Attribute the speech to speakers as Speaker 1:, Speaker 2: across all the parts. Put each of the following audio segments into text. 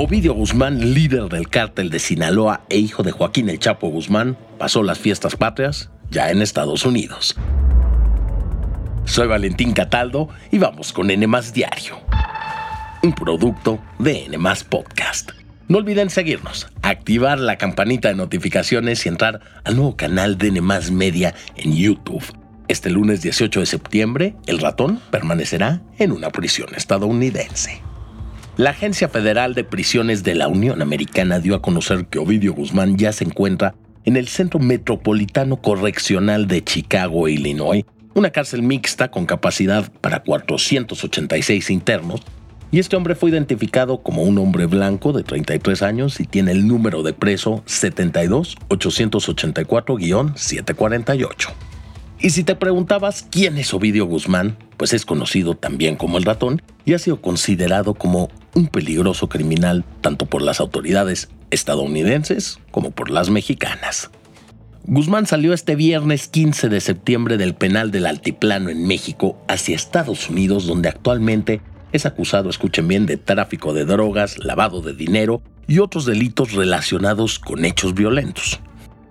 Speaker 1: Ovidio Guzmán, líder del cártel de Sinaloa e hijo de Joaquín El Chapo Guzmán, pasó las fiestas patrias ya en Estados Unidos. Soy Valentín Cataldo y vamos con N Diario, un producto de N Podcast. No olviden seguirnos, activar la campanita de notificaciones y entrar al nuevo canal de N Media en YouTube. Este lunes 18 de septiembre, el ratón permanecerá en una prisión estadounidense. La Agencia Federal de Prisiones de la Unión Americana dio a conocer que Ovidio Guzmán ya se encuentra en el Centro Metropolitano Correccional de Chicago, Illinois, una cárcel mixta con capacidad para 486 internos, y este hombre fue identificado como un hombre blanco de 33 años y tiene el número de preso 72-884-748. Y si te preguntabas quién es Ovidio Guzmán, pues es conocido también como el ratón y ha sido considerado como un peligroso criminal tanto por las autoridades estadounidenses como por las mexicanas. Guzmán salió este viernes 15 de septiembre del penal del Altiplano en México hacia Estados Unidos donde actualmente es acusado, escuchen bien, de tráfico de drogas, lavado de dinero y otros delitos relacionados con hechos violentos.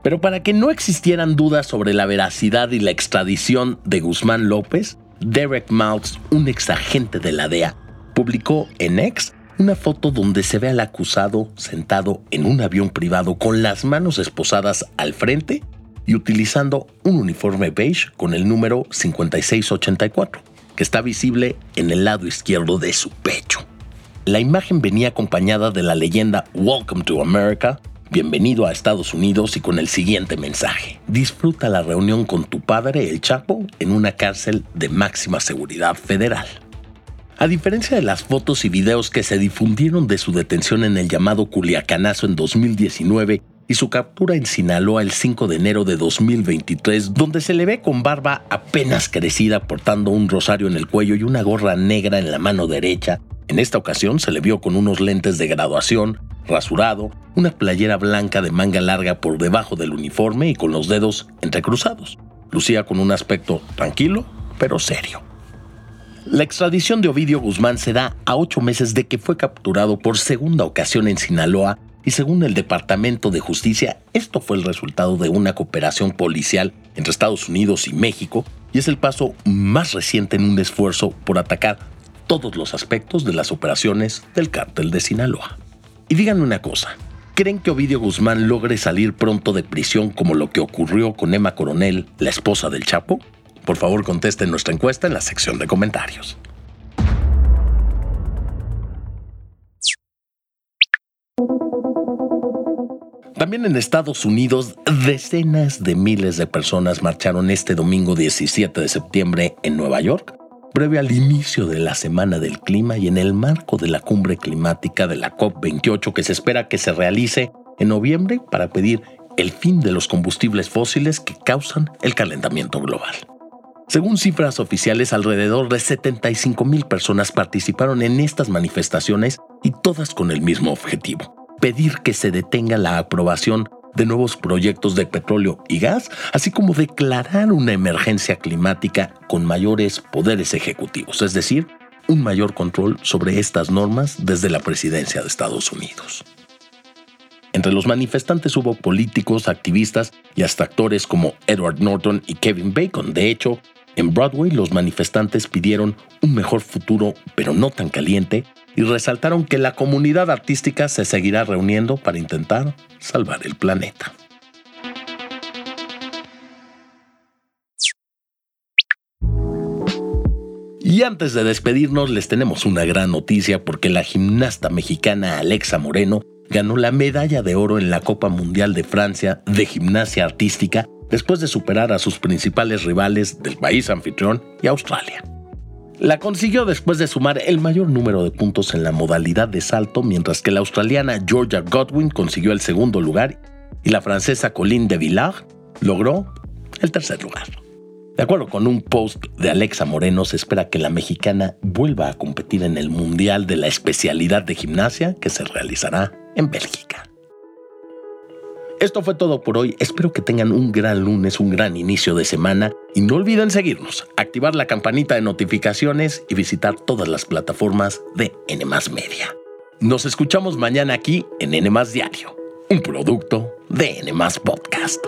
Speaker 1: Pero para que no existieran dudas sobre la veracidad y la extradición de Guzmán López, Derek Mouts, un ex agente de la DEA, publicó en X una foto donde se ve al acusado sentado en un avión privado con las manos esposadas al frente y utilizando un uniforme beige con el número 5684, que está visible en el lado izquierdo de su pecho. La imagen venía acompañada de la leyenda Welcome to America, Bienvenido a Estados Unidos y con el siguiente mensaje. Disfruta la reunión con tu padre, el Chapo, en una cárcel de máxima seguridad federal. A diferencia de las fotos y videos que se difundieron de su detención en el llamado Culiacanazo en 2019 y su captura en Sinaloa el 5 de enero de 2023, donde se le ve con barba apenas crecida portando un rosario en el cuello y una gorra negra en la mano derecha, en esta ocasión se le vio con unos lentes de graduación, rasurado, una playera blanca de manga larga por debajo del uniforme y con los dedos entrecruzados. Lucía con un aspecto tranquilo, pero serio. La extradición de Ovidio Guzmán se da a ocho meses de que fue capturado por segunda ocasión en Sinaloa y según el Departamento de Justicia, esto fue el resultado de una cooperación policial entre Estados Unidos y México y es el paso más reciente en un esfuerzo por atacar todos los aspectos de las operaciones del cártel de Sinaloa. Y díganme una cosa, ¿creen que Ovidio Guzmán logre salir pronto de prisión como lo que ocurrió con Emma Coronel, la esposa del Chapo? Por favor, contesten nuestra encuesta en la sección de comentarios. También en Estados Unidos, decenas de miles de personas marcharon este domingo 17 de septiembre en Nueva York previo al inicio de la Semana del Clima y en el marco de la cumbre climática de la COP28 que se espera que se realice en noviembre para pedir el fin de los combustibles fósiles que causan el calentamiento global. Según cifras oficiales, alrededor de 75 mil personas participaron en estas manifestaciones y todas con el mismo objetivo, pedir que se detenga la aprobación de nuevos proyectos de petróleo y gas, así como declarar una emergencia climática con mayores poderes ejecutivos, es decir, un mayor control sobre estas normas desde la presidencia de Estados Unidos. Entre los manifestantes hubo políticos, activistas y hasta actores como Edward Norton y Kevin Bacon. De hecho, en Broadway los manifestantes pidieron un mejor futuro, pero no tan caliente, y resaltaron que la comunidad artística se seguirá reuniendo para intentar salvar el planeta. Y antes de despedirnos les tenemos una gran noticia porque la gimnasta mexicana Alexa Moreno ganó la medalla de oro en la Copa Mundial de Francia de Gimnasia Artística después de superar a sus principales rivales del país anfitrión y Australia. La consiguió después de sumar el mayor número de puntos en la modalidad de salto, mientras que la australiana Georgia Godwin consiguió el segundo lugar y la francesa Colline de Villard logró el tercer lugar. De acuerdo con un post de Alexa Moreno, se espera que la mexicana vuelva a competir en el Mundial de la especialidad de gimnasia que se realizará en Bélgica. Esto fue todo por hoy. Espero que tengan un gran lunes, un gran inicio de semana y no olviden seguirnos, activar la campanita de notificaciones y visitar todas las plataformas de N Media. Nos escuchamos mañana aquí en N Diario, un producto de N Podcast.